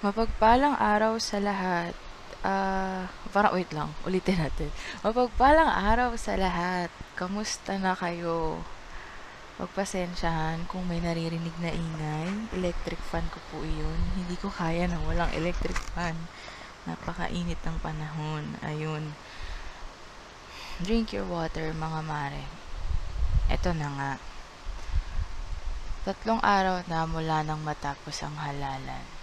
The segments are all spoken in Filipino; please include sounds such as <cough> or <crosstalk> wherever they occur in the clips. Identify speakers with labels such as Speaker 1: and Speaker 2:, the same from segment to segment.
Speaker 1: Mapagpalang araw sa lahat. Ah, parang wait lang, ulitin natin. Mapagpalang araw sa lahat. Kamusta na kayo? Pagpasensyahan kung may naririnig na ingay. Electric fan ko po iyon. Hindi ko kaya nang walang electric fan. Napakainit ng panahon. Ayun. Drink your water, mga mare. Eto na nga. Tatlong araw na mula nang matapos ang halalan.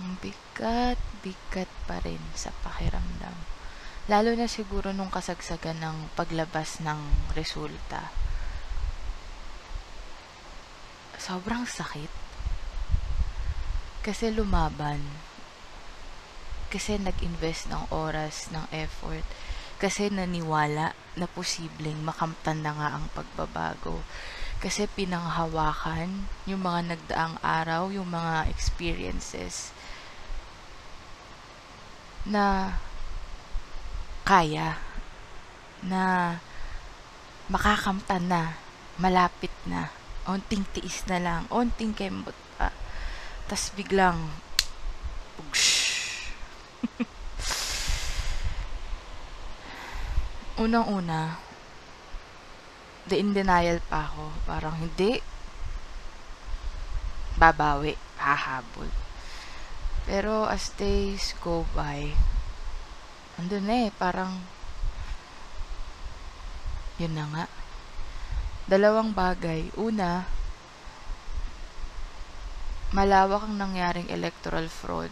Speaker 1: Ang bigat, bigat pa rin sa pakiramdam. Lalo na siguro nung kasagsagan ng paglabas ng resulta. Sobrang sakit. Kasi lumaban. Kasi nag-invest ng oras, ng effort. Kasi naniwala na posibleng makamtan na nga ang pagbabago. Kasi pinanghawakan yung mga nagdaang araw, yung mga experiences na kaya na makakamtan na, malapit na, onting tiis na lang, onting kembot pa. tas biglang. <laughs> Unang-una, the in denial pa ako. Parang hindi, babawi, hahabol. Pero as days go by, andun na eh, parang, yun na nga. Dalawang bagay. Una, malawak ang nangyaring electoral fraud.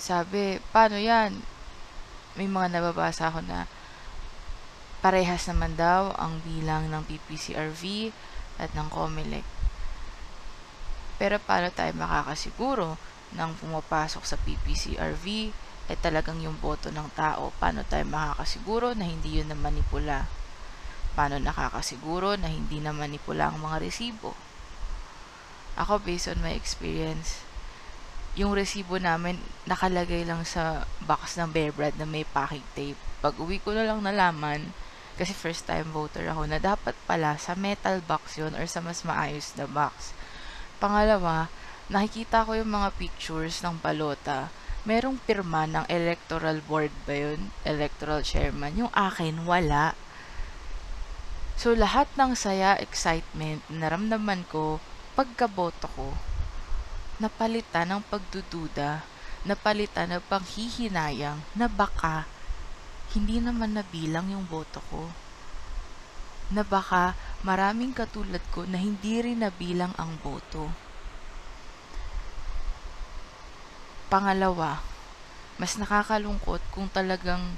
Speaker 1: Sabi, paano yan? May mga nababasa ako na parehas naman daw ang bilang ng PPCRV at ng COMELEC. Pero paano tayo makakasiguro nang pumapasok sa PPCRV ay talagang yung boto ng tao? Paano tayo makakasiguro na hindi yun na manipula? Paano nakakasiguro na hindi na manipula ang mga resibo? Ako, based on my experience, yung resibo namin nakalagay lang sa box ng Bear Brand na may packing tape. Pag uwi ko na lang nalaman, kasi first time voter ako, na dapat pala sa metal box yun or sa mas maayos na box. Pangalawa, nakikita ko yung mga pictures ng balota. Merong pirma ng electoral board ba yun? Electoral chairman. Yung akin, wala. So, lahat ng saya, excitement, naramdaman ko, pagkaboto ko, napalitan ng pagdududa, napalitan ng panghihinayang na baka hindi naman nabilang yung boto ko. Na baka maraming katulad ko na hindi rin nabilang ang boto. Pangalawa, mas nakakalungkot kung talagang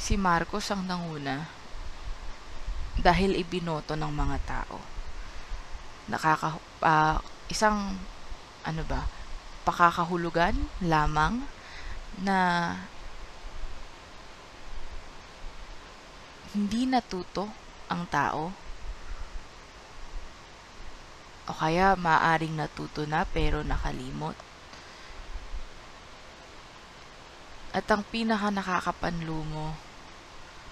Speaker 1: si Marcos ang nanguna dahil ibinoto ng mga tao. Nakaka uh, isang ano ba, pakakahulugan lamang na hindi natuto ang tao o kaya maaring natuto na pero nakalimot. At ang pinaka nakakapanlumo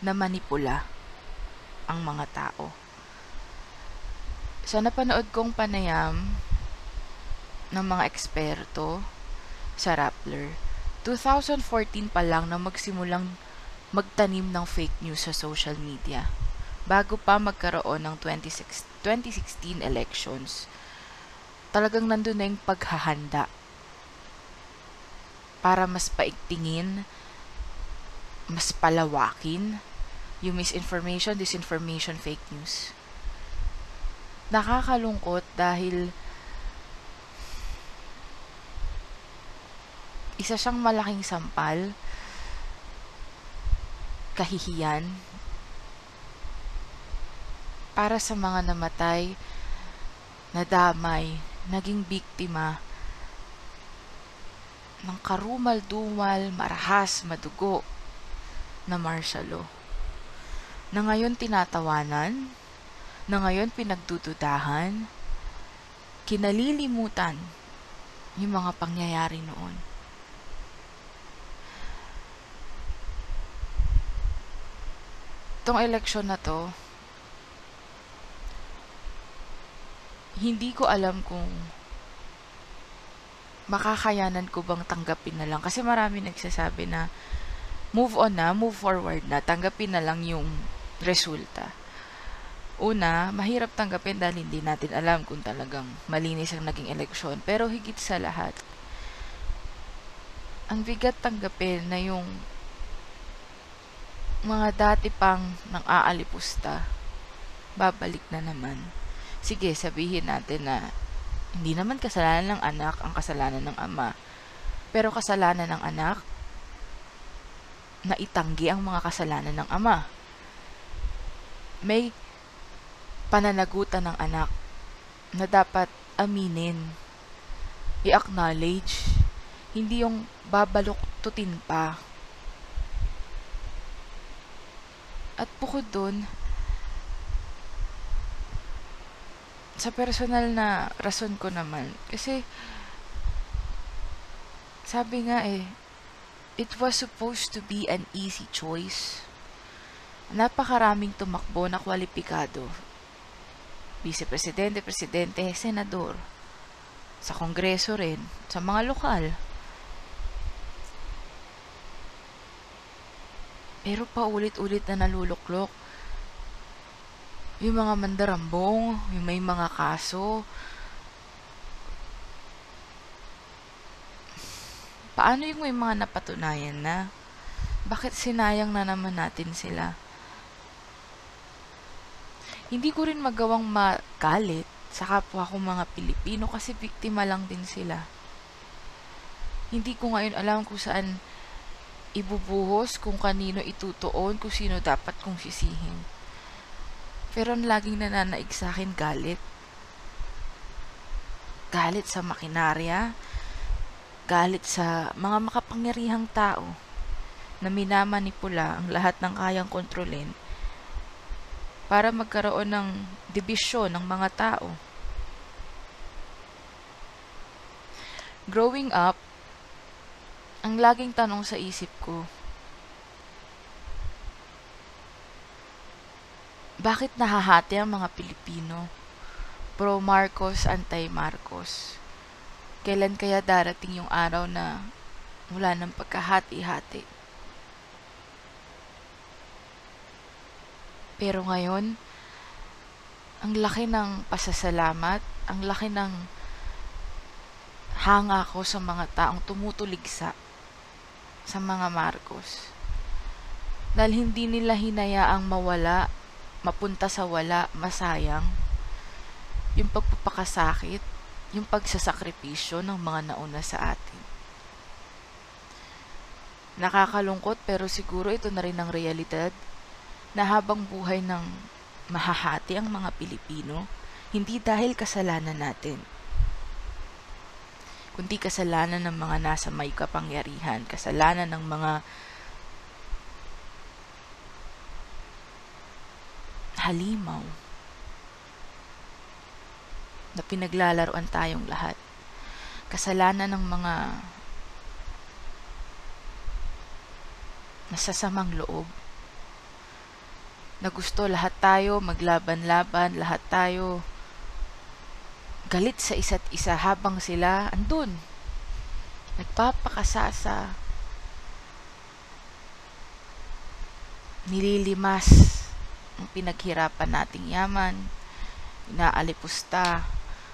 Speaker 1: na manipula ang mga tao. Sa napanood kong panayam ng mga eksperto sa Rappler, 2014 pa lang na magsimulang magtanim ng fake news sa social media bago pa magkaroon ng 26, 2016 elections. Talagang nandun na yung paghahanda para mas paigtingin, mas palawakin yung misinformation, disinformation, fake news. Nakakalungkot dahil isa siyang malaking sampal kahihiyan para sa mga namatay, nadamay, naging biktima ng karumal-dumal, marahas, madugo na martial law. Na ngayon tinatawanan, na ngayon pinagdududahan, kinalilimutan yung mga pangyayari noon. Itong eleksyon na to, hindi ko alam kung makakayanan ko bang tanggapin na lang? Kasi marami nagsasabi na move on na, move forward na, tanggapin na lang yung resulta. Una, mahirap tanggapin dahil hindi natin alam kung talagang malinis ang naging eleksyon. Pero higit sa lahat, ang bigat tanggapin na yung mga dati pang nang aalipusta, babalik na naman. Sige, sabihin natin na hindi naman kasalanan ng anak ang kasalanan ng ama. Pero kasalanan ng anak na itanggi ang mga kasalanan ng ama. May pananagutan ng anak na dapat aminin, i-acknowledge, hindi yung babaluktutin pa. At bukod dun, sa personal na rason ko naman, kasi sabi nga eh, it was supposed to be an easy choice. Napakaraming tumakbo na kwalipikado vice-presidente, presidente, senador, sa kongreso rin, sa mga lokal. Pero paulit-ulit na naluluklok. Yung mga mandarambong, yung may mga kaso. Paano yung may mga napatunayan na? Bakit sinayang na naman natin sila? hindi ko rin magawang magalit sa kapwa kong mga Pilipino kasi biktima lang din sila. Hindi ko ngayon alam kung saan ibubuhos, kung kanino itutuon, kung sino dapat kong sisihin. Pero ang laging nananaig sa akin galit. Galit sa makinarya, galit sa mga makapangyarihang tao na minamanipula ang lahat ng kayang kontrolin para magkaroon ng dibisyon ng mga tao. Growing up, ang laging tanong sa isip ko, bakit nahahati ang mga Pilipino? Pro Marcos, anti Marcos. Kailan kaya darating yung araw na wala ng pagkahati-hati? Pero ngayon, ang laki ng pasasalamat, ang laki ng hanga ko sa mga taong tumutuligsa sa mga Marcos. Dahil hindi nila hinayaang mawala, mapunta sa wala, masayang. Yung pagpapakasakit, yung pagsasakripisyo ng mga nauna sa atin. Nakakalungkot pero siguro ito na rin ang realidad na habang buhay ng mahahati ang mga Pilipino, hindi dahil kasalanan natin, kundi kasalanan ng mga nasa may kapangyarihan, kasalanan ng mga halimaw na pinaglalaroan tayong lahat. Kasalanan ng mga nasasamang loob na gusto lahat tayo maglaban-laban, lahat tayo galit sa isa't isa habang sila andun. Nagpapakasasa. Nililimas ang pinaghirapan nating yaman. Inaalipusta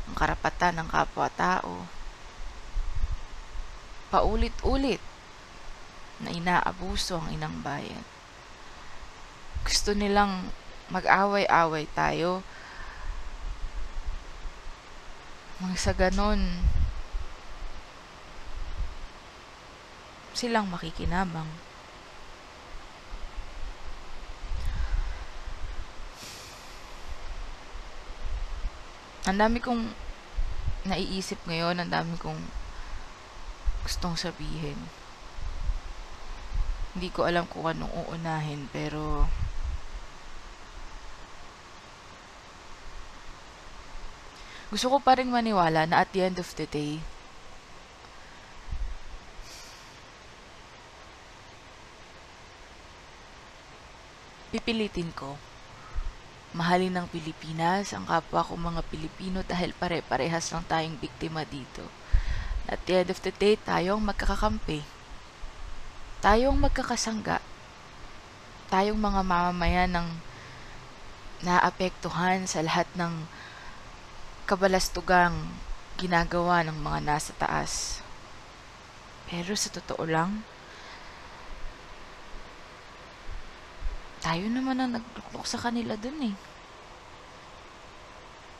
Speaker 1: ang karapatan ng kapwa-tao. Paulit-ulit na inaabuso ang inang bayan gusto nilang mag-away-away tayo. Mga sa ganon, silang makikinabang. Ang dami kong naiisip ngayon, ang dami kong gustong sabihin. Hindi ko alam kung anong uunahin, pero gusto ko pa rin maniwala na at the end of the day, pipilitin ko. Mahalin ng Pilipinas ang kapwa ko mga Pilipino dahil pare-parehas lang tayong biktima dito. At the end of the day, tayong magkakakampi. Tayong magkakasangga. Tayong mga mamamayan ng naapektuhan sa lahat ng kabalastugang ginagawa ng mga nasa taas. Pero sa totoo lang, tayo naman ang nagluklok sa kanila dun eh.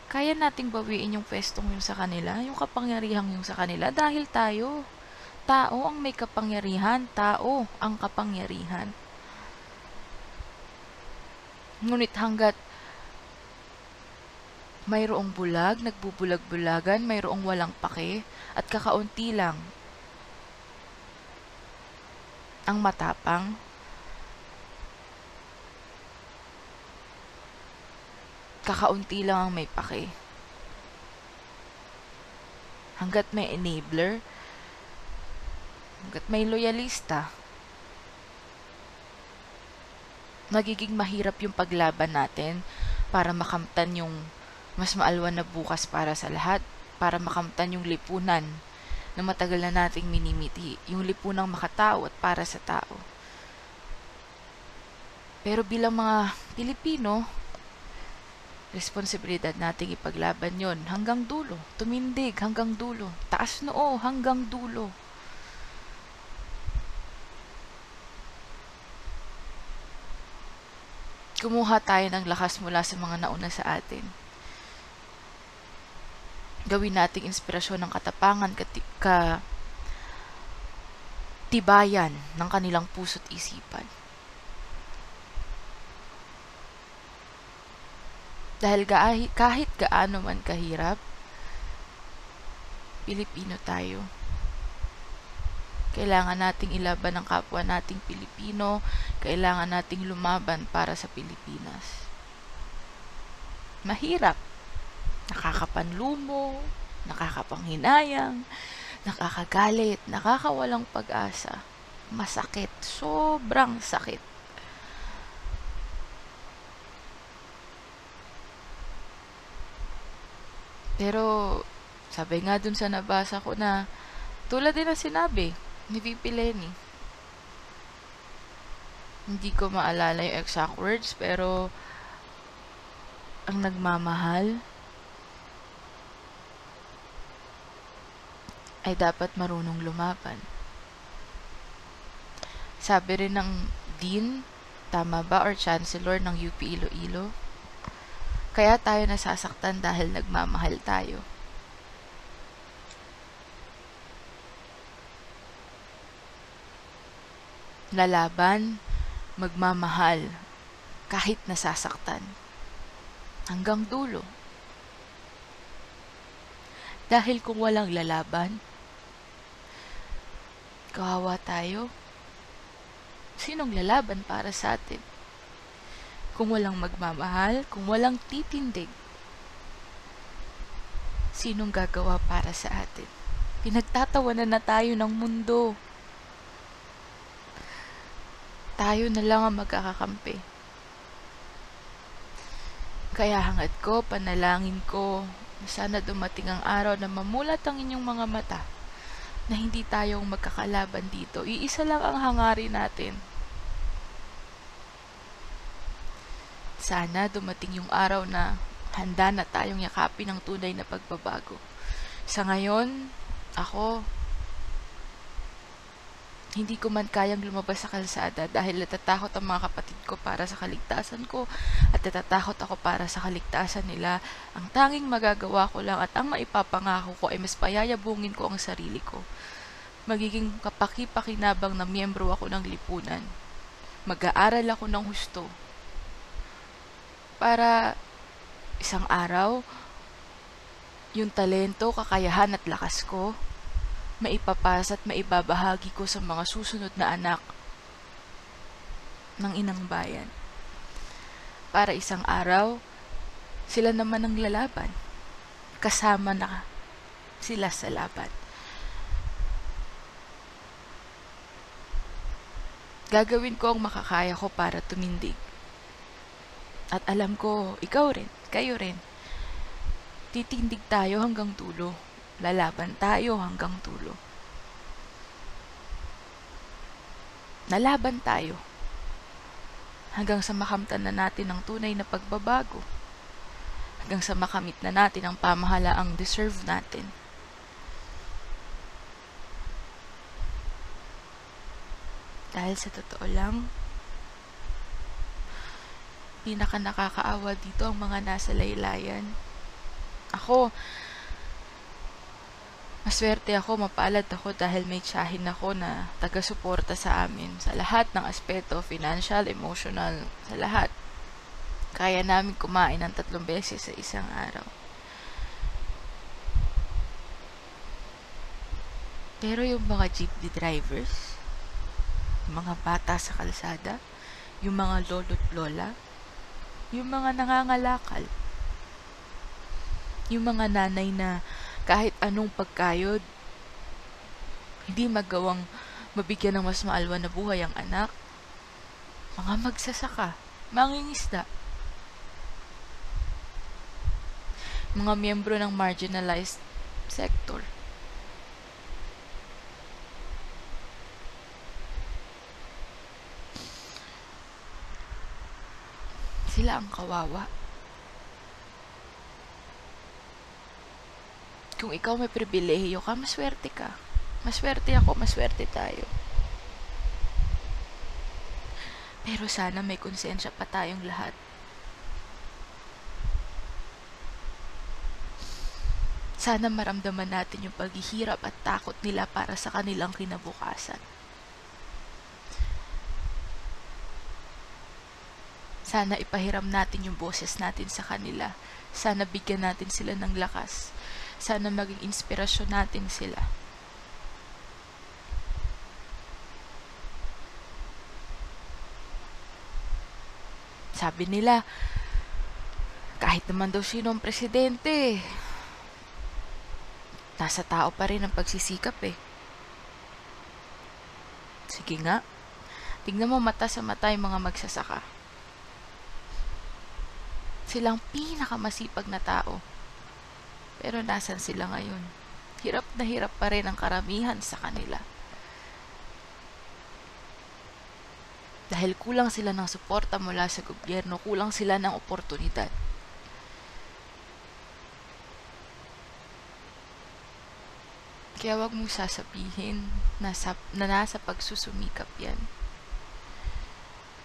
Speaker 1: Kaya nating bawiin yung pwestong yung sa kanila, yung kapangyarihang yung sa kanila dahil tayo. Tao ang may kapangyarihan, tao ang kapangyarihan. Ngunit hanggat mayroong bulag, nagbubulag-bulagan, mayroong walang pake, at kakaunti lang ang matapang, kakaunti lang ang may pake. Hanggat may enabler, hanggat may loyalista, magiging mahirap yung paglaban natin para makamtan yung mas maalwan na bukas para sa lahat, para makamtan yung lipunan na matagal na nating minimiti, yung lipunang makatao at para sa tao. Pero bilang mga Pilipino, responsibilidad nating ipaglaban yon hanggang dulo, tumindig hanggang dulo, taas noo hanggang dulo. Kumuha tayo ng lakas mula sa mga nauna sa atin. Gawin nating inspirasyon ng katapangan, kati- ka tibayan ng kanilang puso't isipan. Dahil ga- kahit gaano man kahirap, Pilipino tayo. Kailangan nating ilaban ang kapwa nating Pilipino, kailangan nating lumaban para sa Pilipinas. Mahirap. Nakakapanlumo, nakakapanghinayang, nakakagalit, nakakawalang pag-asa. Masakit, sobrang sakit. Pero, sabi nga dun sa nabasa ko na, tulad din na sinabi ni VP Lenny. Hindi ko maalala yung exact words, pero ang nagmamahal ay dapat marunong lumaban. Sabi rin ng Dean, tama ba, or Chancellor ng UP Iloilo, kaya tayo nasasaktan dahil nagmamahal tayo. Lalaban, magmamahal, kahit nasasaktan. Hanggang dulo. Dahil kung walang lalaban, kawawa tayo. Sinong lalaban para sa atin? Kung walang magmamahal, kung walang titindig, sinong gagawa para sa atin? Pinagtatawanan na tayo ng mundo. Tayo na lang ang magkakakampi. Kaya hangad ko, panalangin ko, sana dumating ang araw na mamulat ang inyong mga mata na hindi tayong magkakalaban dito. Iisa lang ang hangarin natin. Sana dumating yung araw na handa na tayong yakapin ang tunay na pagbabago. Sa ngayon, ako, hindi ko man kayang lumabas sa kalsada dahil natatakot ang mga kapatid ko para sa kaligtasan ko at natatakot ako para sa kaligtasan nila. Ang tanging magagawa ko lang at ang maipapangako ko ay mas payayabungin ko ang sarili ko. Magiging kapaki-pakinabang na miyembro ako ng lipunan. Mag-aaral ako ng husto. Para isang araw, yung talento, kakayahan at lakas ko, maipapasa at maibabahagi ko sa mga susunod na anak ng inang bayan. Para isang araw, sila naman ang lalaban. Kasama na sila sa laban. Gagawin ko ang makakaya ko para tumindig. At alam ko, ikaw rin, kayo rin. Titindig tayo hanggang dulo lalaban tayo hanggang tulo. Nalaban tayo hanggang sa makamtan na natin ang tunay na pagbabago. Hanggang sa makamit na natin ang pamahalaang deserve natin. Dahil sa totoo lang, pinaka nakakaawa dito ang mga nasa laylayan. Ako, maswerte ako, mapalad ako dahil may tsahin ako na taga-suporta sa amin sa lahat ng aspeto, financial, emotional, sa lahat. Kaya namin kumain ng tatlong beses sa isang araw. Pero yung mga jeepney drivers, mga bata sa kalsada, yung mga lolo't lola, yung mga nangangalakal, yung mga nanay na kahit anong pagkayod, hindi magawang mabigyan ng mas maalwa na buhay ang anak, mga magsasaka, mangingisda, mga miyembro ng marginalized sector. Sila ang kawawa. Kung ikaw may pribilehiyo ka, maswerte ka. Maswerte ako, maswerte tayo. Pero sana may konsensya pa tayong lahat. Sana maramdaman natin yung paghihirap at takot nila para sa kanilang kinabukasan. Sana ipahiram natin yung boses natin sa kanila. Sana bigyan natin sila ng lakas. Sana maging inspirasyon natin sila. Sabi nila, kahit naman daw sino ang presidente, nasa tao pa rin ang pagsisikap eh. Sige nga, tignan mo mata sa mata yung mga magsasaka. Silang pinakamasipag na tao. Pero nasan sila ngayon? Hirap na hirap pa rin ang karamihan sa kanila. Dahil kulang sila ng suporta mula sa gobyerno, kulang sila ng oportunidad. Kaya wag mong sasabihin na, sa, na nasa pagsusumikap yan.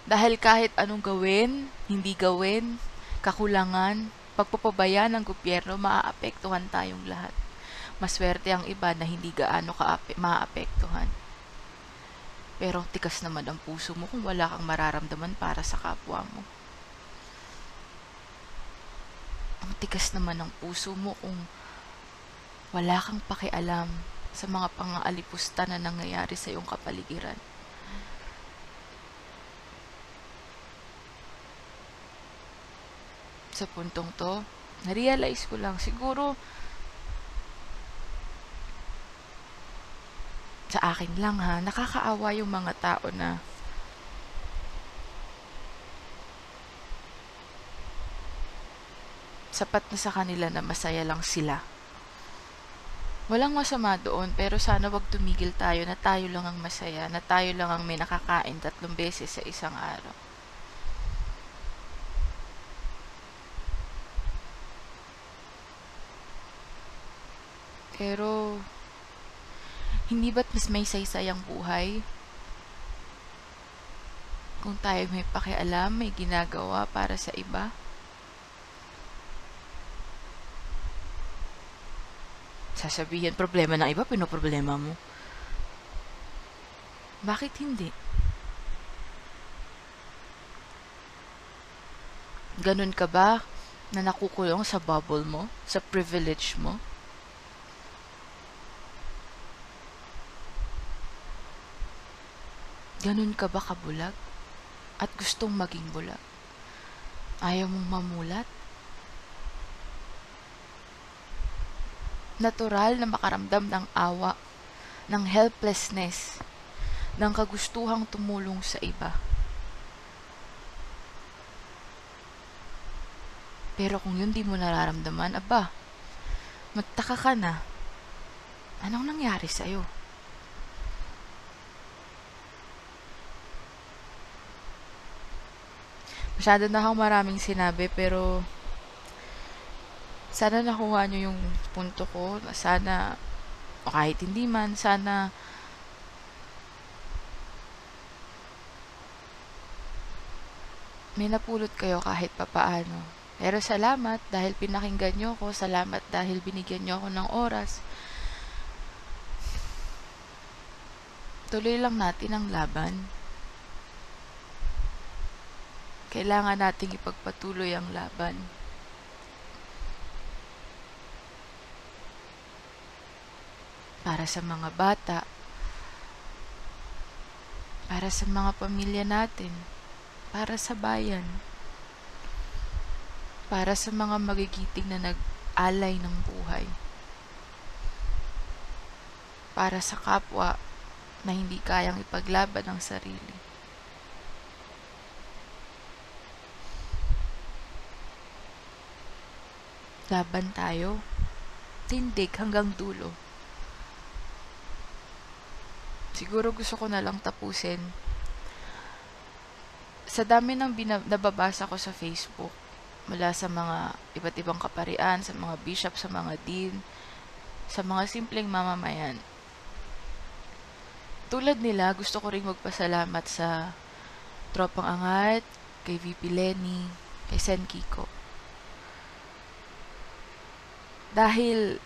Speaker 1: Dahil kahit anong gawin, hindi gawin, kakulangan, pagpapabaya ng gobyerno, maaapektuhan tayong lahat. Maswerte ang iba na hindi gaano ka maaapektuhan. Pero tikas naman ang puso mo kung wala kang mararamdaman para sa kapwa mo. Ang tikas naman ng puso mo kung wala kang pakialam sa mga pang-aalipusta na nangyayari sa iyong kapaligiran. Sa puntong to, na-realize ko lang siguro sa akin lang ha, nakakaawa yung mga tao na sapat na sa kanila na masaya lang sila. Walang masama doon, pero sana wag tumigil tayo na tayo lang ang masaya, na tayo lang ang may nakakain tatlong beses sa isang araw. Pero, hindi ba't mas may saysay ang buhay? Kung tayo may pakialam, may ginagawa para sa iba? Sasabihin, problema ng iba, pinoproblema mo. Bakit hindi? Ganun ka ba na nakukulong sa bubble mo, sa privilege mo? Ganun ka ba kabulag? At gustong maging bulag? Ayaw mong mamulat? Natural na makaramdam ng awa, ng helplessness, ng kagustuhang tumulong sa iba. Pero kung yun di mo nararamdaman, aba, magtaka ka na Anong nangyari sa'yo? Masyado na akong maraming sinabi pero sana nakuha nyo yung punto ko. Sana, o kahit hindi man, sana may napulot kayo kahit papaano. Pero salamat dahil pinakinggan nyo ako. Salamat dahil binigyan nyo ako ng oras. Tuloy lang natin ang laban. Kailangan nating ipagpatuloy ang laban. Para sa mga bata. Para sa mga pamilya natin. Para sa bayan. Para sa mga magigiting na nag-alay ng buhay. Para sa kapwa na hindi kayang ipaglaban ang sarili. Laban tayo. Tindig hanggang dulo. Siguro gusto ko na lang tapusin. Sa dami ng nababasa ko sa Facebook, mula sa mga iba't ibang kaparian, sa mga bishop, sa mga dean, sa mga simpleng mamamayan. Tulad nila, gusto ko ring magpasalamat sa Tropang Angat, kay VP Lenny, kay Sen Kiko. Dahil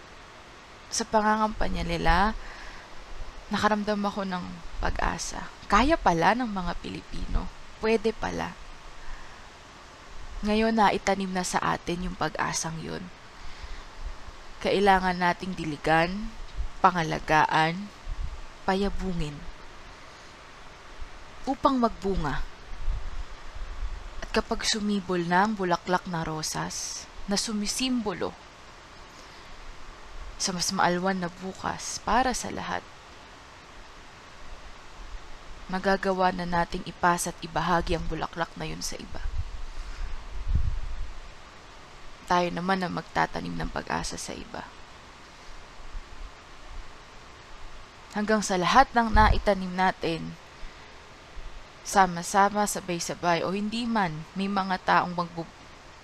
Speaker 1: sa pangangampanya nila, nakaramdam ako ng pag-asa. Kaya pala ng mga Pilipino. Pwede pala. Ngayon na itanim na sa atin yung pag-asang yun. Kailangan nating diligan, pangalagaan, payabungin upang magbunga. At kapag sumibol na ang bulaklak na rosas na sumisimbolo sa mas maalwan na bukas para sa lahat, magagawa na nating ipasa at ibahagi ang bulaklak na yun sa iba. Tayo naman ang magtatanim ng pag-asa sa iba. Hanggang sa lahat ng naitanim natin, sama-sama, sabay-sabay, o hindi man, may mga taong magbu-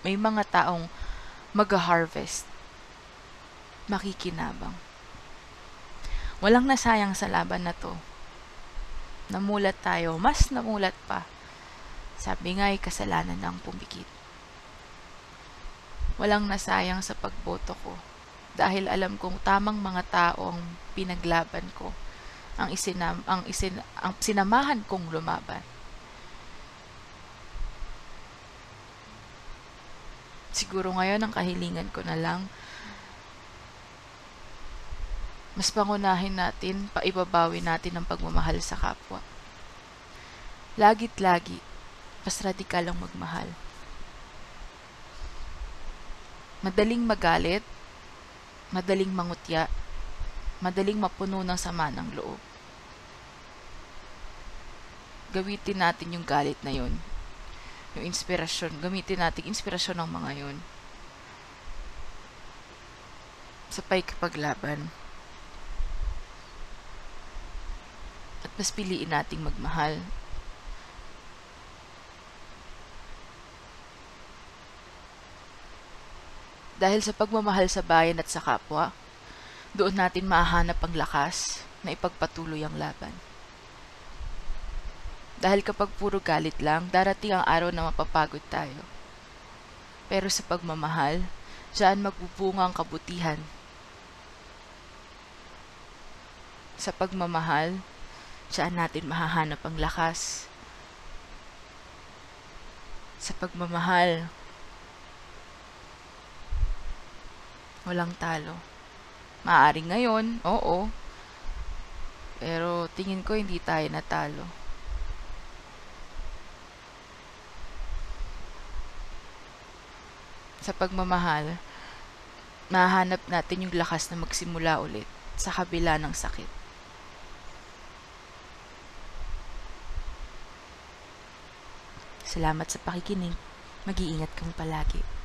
Speaker 1: may mga taong mag-harvest. Makikinabang. Walang nasayang sa laban na to namulat tayo, mas namulat pa. Sabi nga ay kasalanan ng pumikit. Walang nasayang sa pagboto ko dahil alam kong tamang mga tao ang pinaglaban ko ang isinam ang isin ang sinamahan kong lumaban. Siguro ngayon ang kahilingan ko na lang mas pangunahin natin, paibabawi natin ang pagmamahal sa kapwa. Lagit lagi, mas radikal ang magmahal. Madaling magalit, madaling mangutya, madaling mapuno ng sama ng loob. Gawitin natin yung galit na yun. Yung inspirasyon, gamitin natin inspirasyon ng mga yun. Sa paikipaglaban. At mas piliin nating magmahal. Dahil sa pagmamahal sa bayan at sa kapwa, doon natin mahanap ang lakas na ipagpatuloy ang laban. Dahil kapag puro galit lang, darating ang araw na mapapagod tayo. Pero sa pagmamahal, diyan magbubunga ang kabutihan. Sa pagmamahal, saan natin mahahanap ang lakas. Sa pagmamahal, walang talo. Maaring ngayon, oo. Pero tingin ko hindi tayo natalo. Sa pagmamahal, mahanap natin yung lakas na magsimula ulit sa kabila ng sakit. Salamat sa pakikinig. Mag-iingat kang palagi.